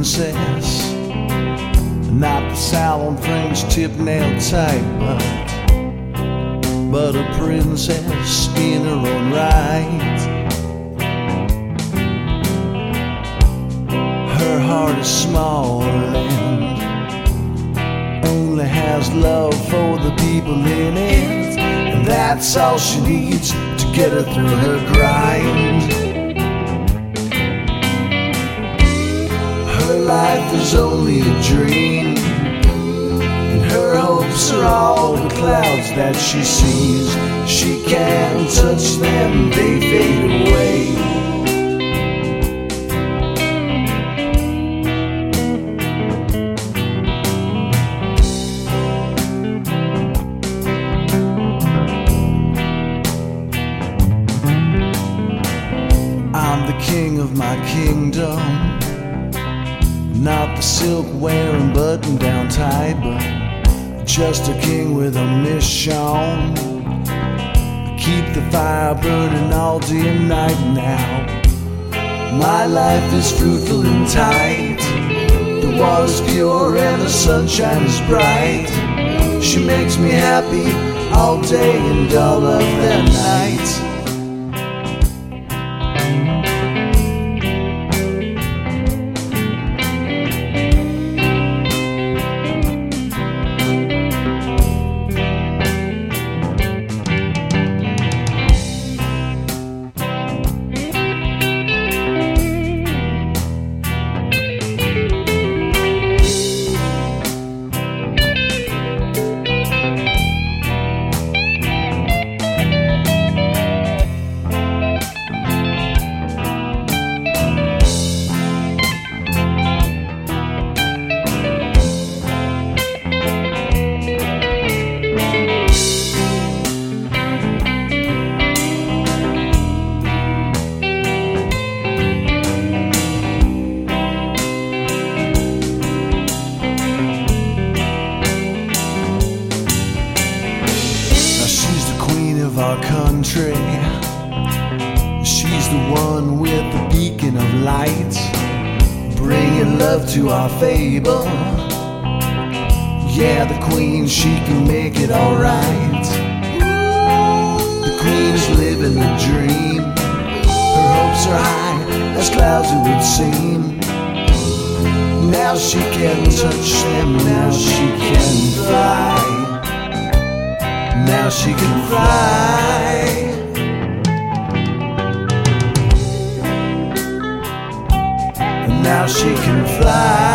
princess. Not the salon fringe tip nail type, but, but a princess in her own right. Her heart is small and only has love for the people in it. And that's all she needs to get her through her grind. Life is only a dream, and her hopes are all the clouds that she sees. She can't touch them, they fade away. I'm the king of my kingdom. Not the silk wearing button down type, but just a king with a mission. Keep the fire burning all day and night now. My life is fruitful and tight. The water's pure and the sunshine is bright. She makes me happy all day and all of the night. Country. She's the one with the beacon of light, bringing love to our fable. Yeah, the queen, she can make it alright. The queen is living the dream. Her hopes are high as clouds, it would seem. Now she can touch them, now she can fly. Now she can fly. Now she can fly.